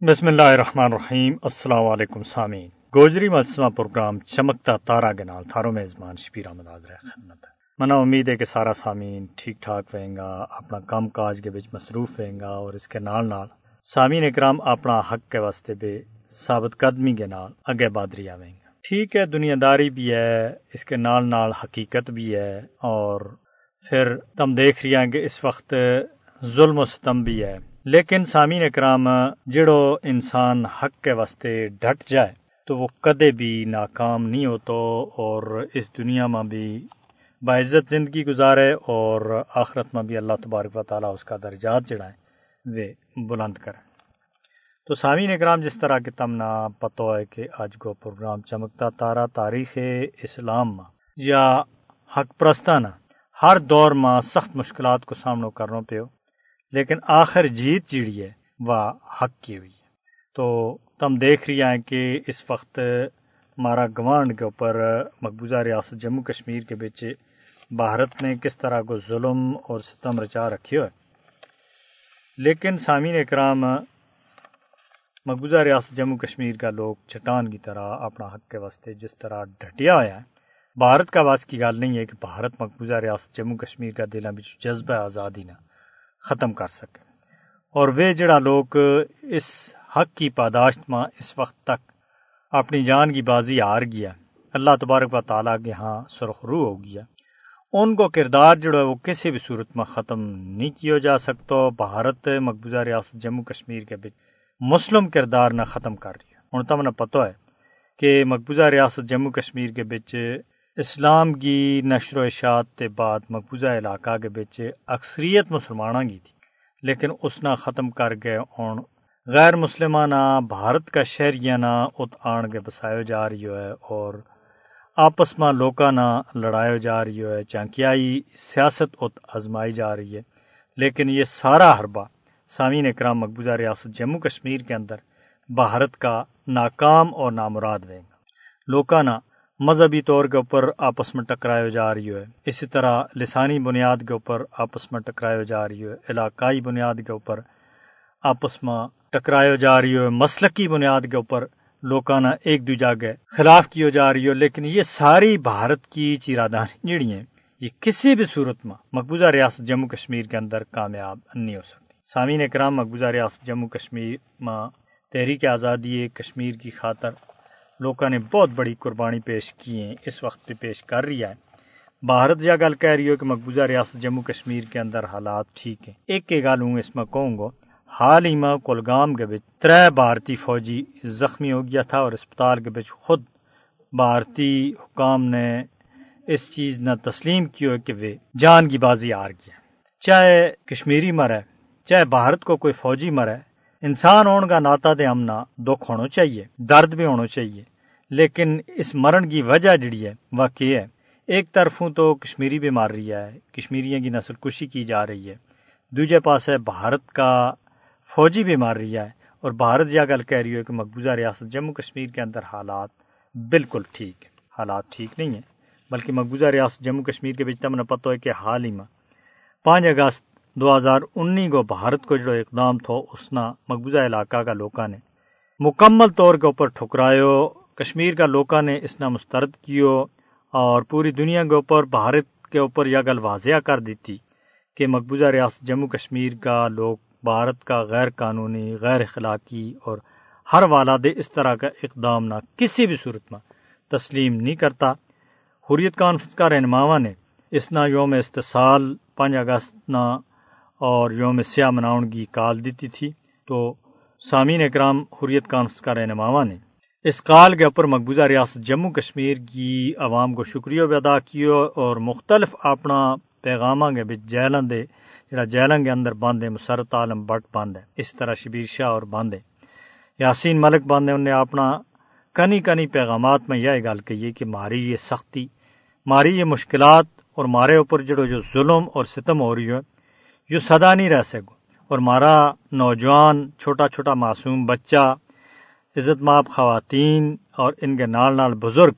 بسم اللہ الرحمن الرحیم۔ السلام علیکم سامعین۔ گوجری مجسمہ پروگرام چمکتا تارا کے نال تھاروں میزبان شبیر احمد آدر خدمت ہے۔ منا امید ہے کہ سارا سامعین ٹھیک ٹھاک رہیں گا، اپنا کام کاج کے بچ مصروف رہیں گا اور اس کے نال نال سامعین اکرام اپنا حق کے واسطے بے ثابت قدمی کے نال اگے بادری آویں گا ٹھیک ہے، دنیا داری بھی ہے، اس کے نال نال حقیقت بھی ہے اور پھر تم دیکھ رہی ہیں کہ اس وقت ظلم و ستم بھی ہے۔ لیکن سامعین اکرام، جڑو انسان حق کے واسطے ڈٹ جائے تو وہ کدے بھی ناکام نہیں ہوتا اور اس دنیا میں بھی باعزت زندگی گزارے اور آخرت میں بھی اللہ تبارک و تعالیٰ اس کا درجات جڑائے وہ بلند کرے۔ تو سامعین اکرام، جس طرح کہ تمنا پتہ ہے کہ آج کو پروگرام چمکتا تارا تاریخ اسلام میں، یا حق پرستانہ ہر دور میں سخت مشکلات کو سامنا کرنا پیو۔ لیکن آخر جیت جیڑی ہے وہ حق کی ہوئی ہے۔ تو تم دیکھ رہی ہیں کہ اس وقت مارا گوانڈ کے اوپر مقبوضہ ریاست جموں کشمیر کے بچ بھارت نے کس طرح کو ظلم اور ستم رچا رکھے ہوئے لیکن سامعین اکرام، مقبوضہ ریاست جموں کشمیر کا لوگ چٹان کی طرح اپنا حق کے واسطے جس طرح ڈھٹیا ہوا ہے، بھارت کا واس کی گل نہیں ہے کہ بھارت مقبوضہ ریاست جموں کشمیر کا دلوں میں جذبہ آزادی نہ ختم کر سکے۔ اور وہ جڑا لوگ اس حق کی پاداشت میں اس وقت تک اپنی جان کی بازی ہار گیا۔ اللہ تبارک و تعالیٰ کے ہاں سرخرو ہو گیا۔ ان کو کردار جڑا ہے وہ کسی بھی صورت میں ختم نہیں کیا جا سکتا۔ بھارت مقبوضہ ریاست جموں کشمیر کے بچ مسلم کردار نہ ختم کر رہی ہے۔ ہوں تمہیں پتہ ہے کہ مقبوضہ ریاست جموں کشمیر کے بچ اسلام کی نشر و اشاعت کے بعد مقبوضہ علاقہ کے بچ اکثریت مسلمانوں کی تھی، لیکن اس نہ ختم کر گئے ہوں غیر مسلمانہ بھارت کا شہریانہ ات آن کے بسایا جا رہی ہے اور آپس میں لوکاں نہ لڑایا جا رہی ہے، چانکیائی سیاست ات آزمائی جا رہی ہے۔ لیکن یہ سارا حربہ سامعین اکرام مقبوضہ ریاست جموں کشمیر کے اندر بھارت کا ناکام اور نامراد رہے گا۔ لوکانہ مذہبی طور کے اوپر آپس میں ٹکرایا جا رہی ہے۔ اسی طرح لسانی بنیاد کے اوپر آپس میں ٹکرایا جا رہی ہے۔ علاقائی بنیاد کے اوپر آپس میں ٹکرایا جا رہی ہے۔ مسلقی بنیاد کے اوپر لوکانہ ایک دوجا کے خلاف کی جا رہی ہے۔ لیکن یہ ساری بھارت کی چیرادانی جڑی ہیں، یہ کسی بھی صورت میں مقبوضہ ریاست جموں کشمیر کے اندر کامیاب نہیں ہو سکتی۔ سامعین اکرام مقبوضہ ریاست جموں کشمیر میں تحریک آزادی کشمیر کی خاطر لوگوں نے بہت بڑی قربانی پیش کی ہیں، اس وقت بھی پیش کر رہی ہے۔ بھارت یہ گل کہہ رہی ہو کہ مقبوضہ ریاست جموں کشمیر کے اندر حالات ٹھیک ہیں۔ ایک ایک گل ہوں، اس میں کہوں گا، حال ہی میں کولگام کے بچ تر بھارتی فوجی زخمی ہو گیا تھا اور اسپتال کے بچ خود بھارتی حکام نے اس چیز نہ تسلیم کی ہو کہ وہ جان کی بازی ہار گیا۔ چاہے کشمیری مرے، چاہے بھارت کو کوئی فوجی مرے انسان ہون کا ناتا دے امنا دکھ ہونا چاہیے، درد بھی ہونا چاہیے۔ لیکن اس مرن کی وجہ جڑی ہے، وہ کیا ہے، ایک طرفوں تو کشمیری بھی مار رہی ہے کشمیریوں کی نسل کشی کی جا رہی ہے۔ دوجے پاس ہے بھارت کا فوجی بھی مار رہی ہے۔ اور بھارت یہ گل کہہ رہی ہے کہ مقبوضہ ریاست جموں کشمیر کے اندر حالات بالکل ٹھیک ہے حالات ٹھیک نہیں ہیں، بلکہ مقبوضہ ریاست جموں کشمیر کے بچ تمہیں پتہ ہے کہ حال ہی میں پانچ اگست دو ہزار انی کو بھارت کو جو اقدام تھو، اس نا مقبوضہ علاقہ کا لوکا نے۔ مکمل طور کے اوپر ٹھکرایو، کشمیر کا لوکا نے اس نا مسترد کیو اور پوری دنیا کے اوپر، بھارت کے اوپر یہ گل واضح کر دیتی کہ مقبوضہ ریاست جموں کشمیر کا لوگ بھارت کا غیر قانونی، غیر اخلاقی اور ہر والد اس طرح کا اقدام نہ کسی بھی صورت میں تسلیم نہیں کرتا۔ حریت کانفرنس کا رہنماوا نے اس نا یوم استحصال پانچ اگست نہ اور یوم سیاہ مناؤن کی کال دیتی تھی، تو سامعین اکرام حریت کانفرنس کا رہنماوا نے اس کال کے اوپر مقبوضہ ریاست جموں کشمیر کی عوام کو شکریہ بھی ادا کیو اور مختلف اپنا پیغامہ کے بچ جیلن دے، جڑا جیلن کے اندر باندھے، مسرت عالم بٹ باندھے، اس طرح شبیر شاہ اور باندھے۔ یاسین ملک باندھے انہیں اپنا کنی کنی پیغامات میں یہ گل کہی کہ ماری یہ سختی، ماری یہ مشکلات اور مارے اوپر جڑو جو ظلم اور ستم ہو رہی ہے جو سدا نہیں رہ سکو۔ اور مارا نوجوان، چھوٹا چھوٹا معصوم بچہ، عزت ماب خواتین اور ان کے نال نال بزرگ،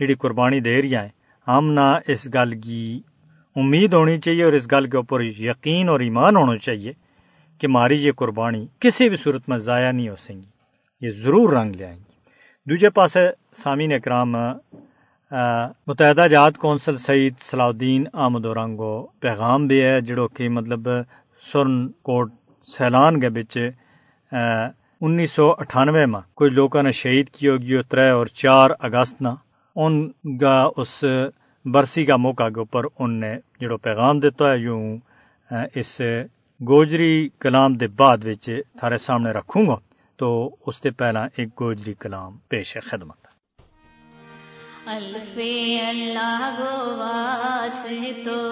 جڑی قربانی دے رہی ہیں۔ ہم نہ اس گل کی امید ہونی چاہیے اور اس گل کے اوپر یقین اور ایمان ہونا چاہیے کہ ماری یہ قربانی کسی بھی صورت میں ضائع نہیں ہو سکیں یہ ضرور رنگ لے آئیں گی دوجے پاس سامعین اکرام متحدہ جات کونسل سعید صلاح الدین آمد اورنگو پیغام بھی ہے جڑو کہ مطلب سرن کوٹ سیلان کے بچ انیس سو اٹھانوے میں کوئی لوگوں نے شہید کی ہوگی اور تر اور چار اگست نہ ان کا اس برسی کا موقع کے اوپر ان نے جڑو پیغام دیتا ہے، یوں اس گوجری کلام دے بعد وچ تھارے سامنے رکھوں گا تو اس سے پہلا ایک گوجری کلام پیش ہے خدمت۔ الف اللہ گو واس تو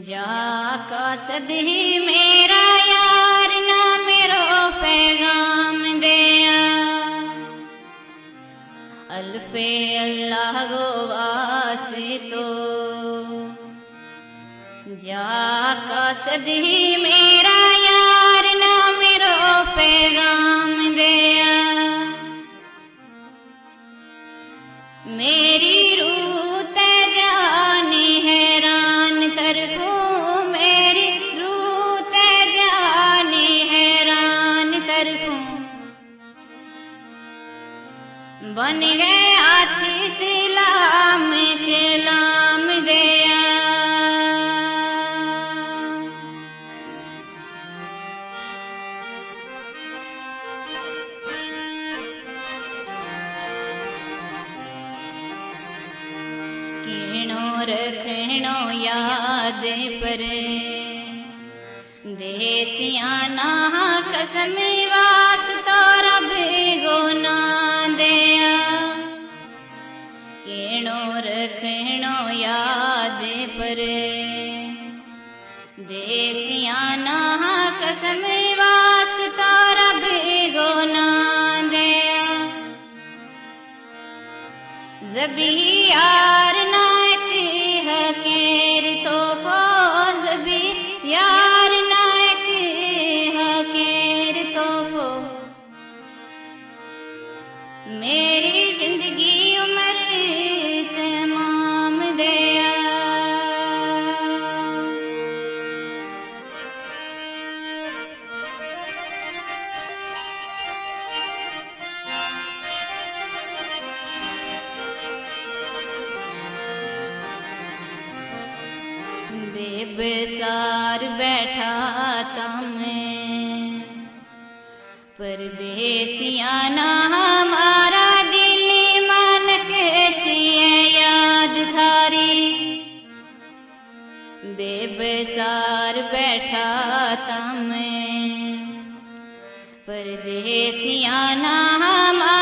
جا کا صدی میرا یار نہ میرو پیغام دیا۔ الف اللہ گو واس تو جا کا صدی میرا بن گئے ہاتھ سلام کلام دیا کینو رکھنو یاد پر۔ دیسیاں نا قسم واسطہ رب گونا دیا کینو رکھنو یاد پر دیسیاں نا قسم واسطہ رب گونا دیا زبی بے بسار بیٹھا تھا پردیسیاں نہ ہمارا دل مان کیسی یاد تھاری بے بسار بیٹھا تھا میں۔ پردیسیاں نہ ہمارا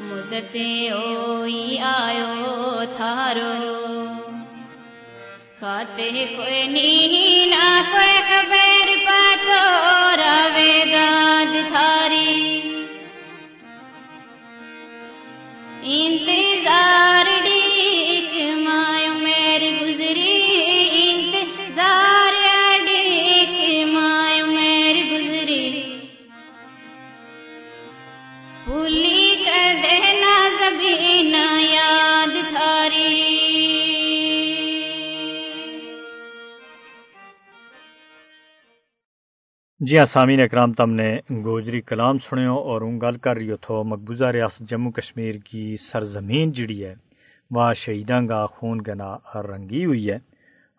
مدتے ہوئی آیو تھارو کھاتے کوئی نہیں نہ کوئی خبر پتو جی ہاں سامعین اکرام، تم نے گوجری کلام سنے ہو اور ان گل کر رہی ہو تھو مقبوضہ ریاست جموں کشمیر کی سرزمین جڑی ہے وہ شہیداں کا خون کے نا رنگی ہوئی ہے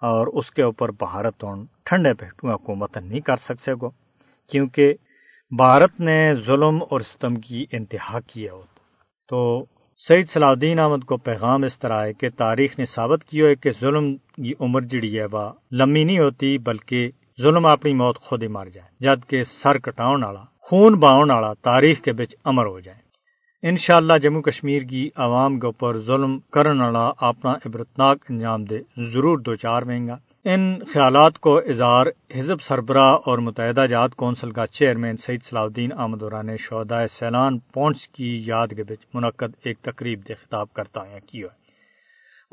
اور اس کے اوپر بھارت ہوں ٹھنڈے پہٹو حکومت نہیں کر سکتے گو، کیونکہ بھارت نے ظلم اور ستم کی انتہا کیا ہوتا تو سعید صلاح الدین احمد کو پیغام اس طرح ہے کہ تاریخ نے ثابت کیا ہے کہ ظلم کی عمر جڑی ہے، وہ لمبی نہیں ہوتی، بلکہ ظلم اپنی موت خود ہی مار جائے جد سر کٹاؤن والا، خون باؤن والا تاریخ کے بچ امر ہو جائے انشاءاللہ جموں کشمیر کی عوام کے اوپر ظلم کرن والا اپنا عبرتناک انجام دے ضرور دو چار مہنگا ان خیالات کو اظہار حزب سربراہ اور متحدہ جات کونسل کا چیئرمین سعید صلاح الدین احمد نے شہدائے سیلان پونچ کی یاد کے بچ منعقد ایک تقریب دے خطاب کرتا ہے۔ کیا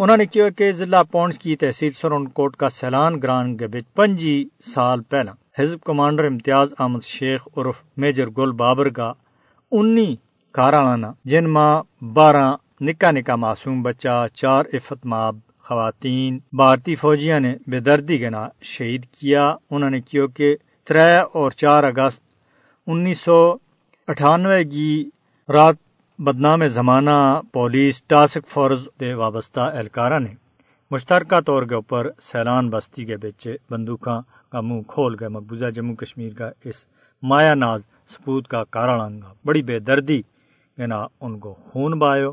انہوں نے کیا کہ ضلع پونچ کی تحصیل سرون کوٹ کا سیلان گران کے پنجی سال پہلا حزب کمانڈر امتیاز احمد شیخ عرف میجر گل بابر کا انی کارانا جن ماں بارہ نکا نکا معصوم بچہ، چار عفت ماب خواتین، بھارتی فوجیاں نے بے دردی کے نا شہید کیا۔ انہوں نے کیوں کہ تر اور چار اگست انیس سو اٹھانوے کی رات بدنام زمانہ پولیس ٹاسک فورس دے وابستہ اہلکارہ نے مشترکہ طور کے اوپر سیلان بستی کے بچے بندوقاں کا منہ کھول گئے مقبوضہ جموں کشمیر کا اس مایا ناز سپوت کا کارانگا بڑی بے دردی کے نا ان کو خون بایو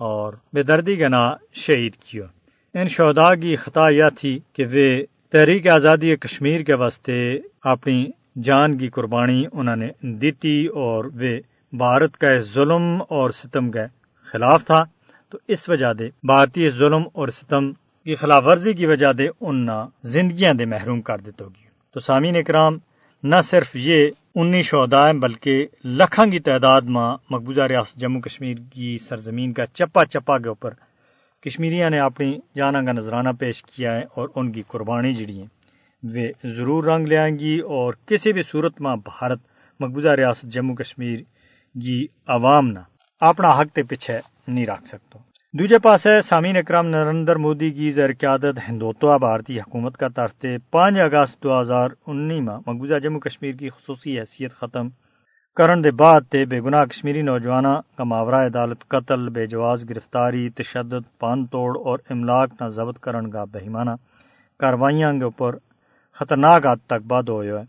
اور بے دردی کے نا شہید کیا ان شہدا کی خطا یہ تھی کہ وہ تحریک آزادی کشمیر کے واسطے اپنی جان کی قربانی انہوں نے دیتی اور وہ بھارت کا ظلم اور ستم کے خلاف تھا، تو اس وجہ دے بھارتی ظلم اور ستم کی خلاف ورزی کی وجہ دے ان زندگیاں دے محروم کر دیتے ہوگی تو سامعین اکرام، نہ صرف یہ انی شہدائیں بلکہ لکھوں کی تعداد میں مقبوضہ ریاست جموں کشمیر کی سرزمین کا چپا چپا کے اوپر کشمیریاں نے اپنی جانا کا نذرانہ پیش کیا ہے اور ان کی قربانی جڑی ہیں۔ وہ ضرور رنگ لے آئیں گی اور کسی بھی صورت میں بھارت مقبوضہ ریاست جموں کشمیر کی عوام نہ اپنا حق تے پیچھے نہیں رکھ سکتا دوجے پاس ہے سامعین اکرام نریندر مودی کی زیر قیادت ہندوتوا بھارتی حکومت کا طرف پانچ اگست دو ہزار انی میں مقبوضہ جموں کشمیر کی خصوصی حیثیت ختم کرن دے بعد تے بے گناہ کشمیری نوجوانہ کا ماورہ عدالت قتل بے جواز گرفتاری تشدد پان توڑ اور املاک نہ ضبط کرن کا بہیمانہ کاروائیاں کے اوپر خطرناک حد تک بعد ہوئے ہے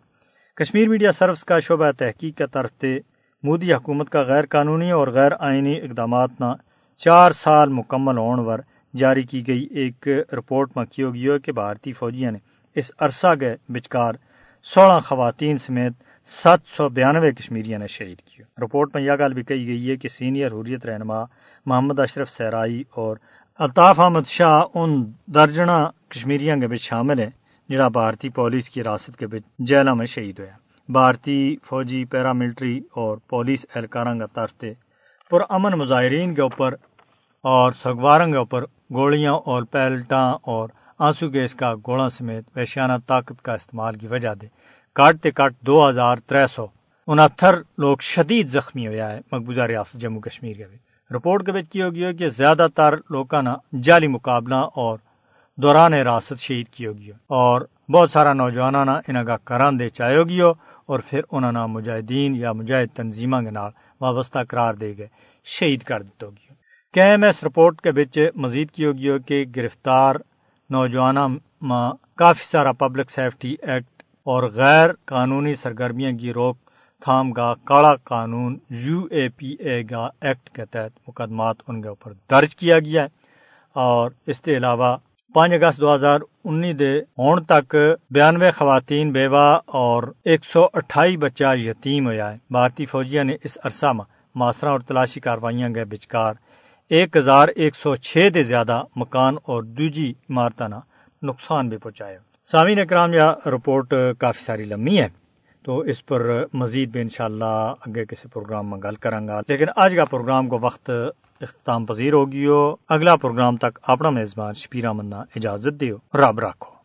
کشمیر میڈیا سروس کا شعبہ تحقیق کے طرف تے مودی حکومت کا غیر قانونی اور غیر آئینی اقدامات نہ چار سال مکمل ہونے پر جاری کی گئی ایک رپورٹ میں کیو گیا کہ بھارتی فوجیاں نے اس عرصہ کے بچکار سولہ خواتین سمیت سات سو بیانوے کشمیریوں نے شہید کیا رپورٹ میں یہ گل بھی کہی گئی ہے کہ سینئر حریت رہنما محمد اشرف سہرائی اور الطاف احمد شاہ ان درجنہ کشمیریوں کے بچ شامل ہیں جہاں بھارتی پولیس کی راست کے بچ جیلوں میں شہید ہوا بھارتی فوجی پیراملٹری اور پولیس اہلکاروں کا طرف پر امن مظاہرین کے اوپر اور سگواروں کے اوپر گولیاں اور پیلٹاں اور آنسو گیس کا گوڑا سمیت ویشیانہ طاقت کا استعمال کی وجہ دے۔ کاٹتے کاٹ دو ہزار تر سو انہتر لوگ شدید زخمی ہوا ہے مقبوضہ ریاست جموں کشمیر کے رپورٹ کے بچ کی ہوگی ہو کہ زیادہ تر لوگوں نے جعلی مقابلہ اور دوران راست شہید کی ہوگی اور بہت سارا نوجوانوں نے انہوں کا کران دے چاہے ہوگی ہو اور پھر انہوں نے مجاہدین یا مجاہد تنظیموں کے نال وابستہ قرار دے گئے، شہید کر دیتا ہوگی کہم اس رپورٹ کے بچ مزید کی ہوگی ہو کہ گرفتار نوجوانوں میں کافی سارا پبلک سیفٹی ایکٹ اور غیر قانونی سرگرمیاں کی روک تھام کا کاڑا قانون یو اے پی اے کا ایکٹ کے تحت مقدمات ان کے اوپر درج کیا گیا ہے۔ اور اس کے علاوہ پانچ اگست دو ہزار انی دے ہون تک بیانوے خواتین بیوہ اور ایک سو اٹھائی بچہ یتیم ہوا ہے۔ بھارتی فوجیاں نے اس عرصہ میں ماسرا اور تلاشی کاروائیاں گئے بچکار۔ ایک ہزار ایک سو چھ دے زیادہ مکان اور دوجی عمارتہ نقصان بھی پہنچایا۔ سامعین اکرام یا رپورٹ کافی ساری لمبی ہے، تو اس پر مزید بھی انشاءاللہ اگے کسی پروگرام میں گل کروں گا لیکن آج کا پروگرام کو وقت اختتام پذیر ہوگی ہو۔ اگلا پروگرام تک اپنا میزبان شپیرا منا اجازت دیو۔ رب رکھو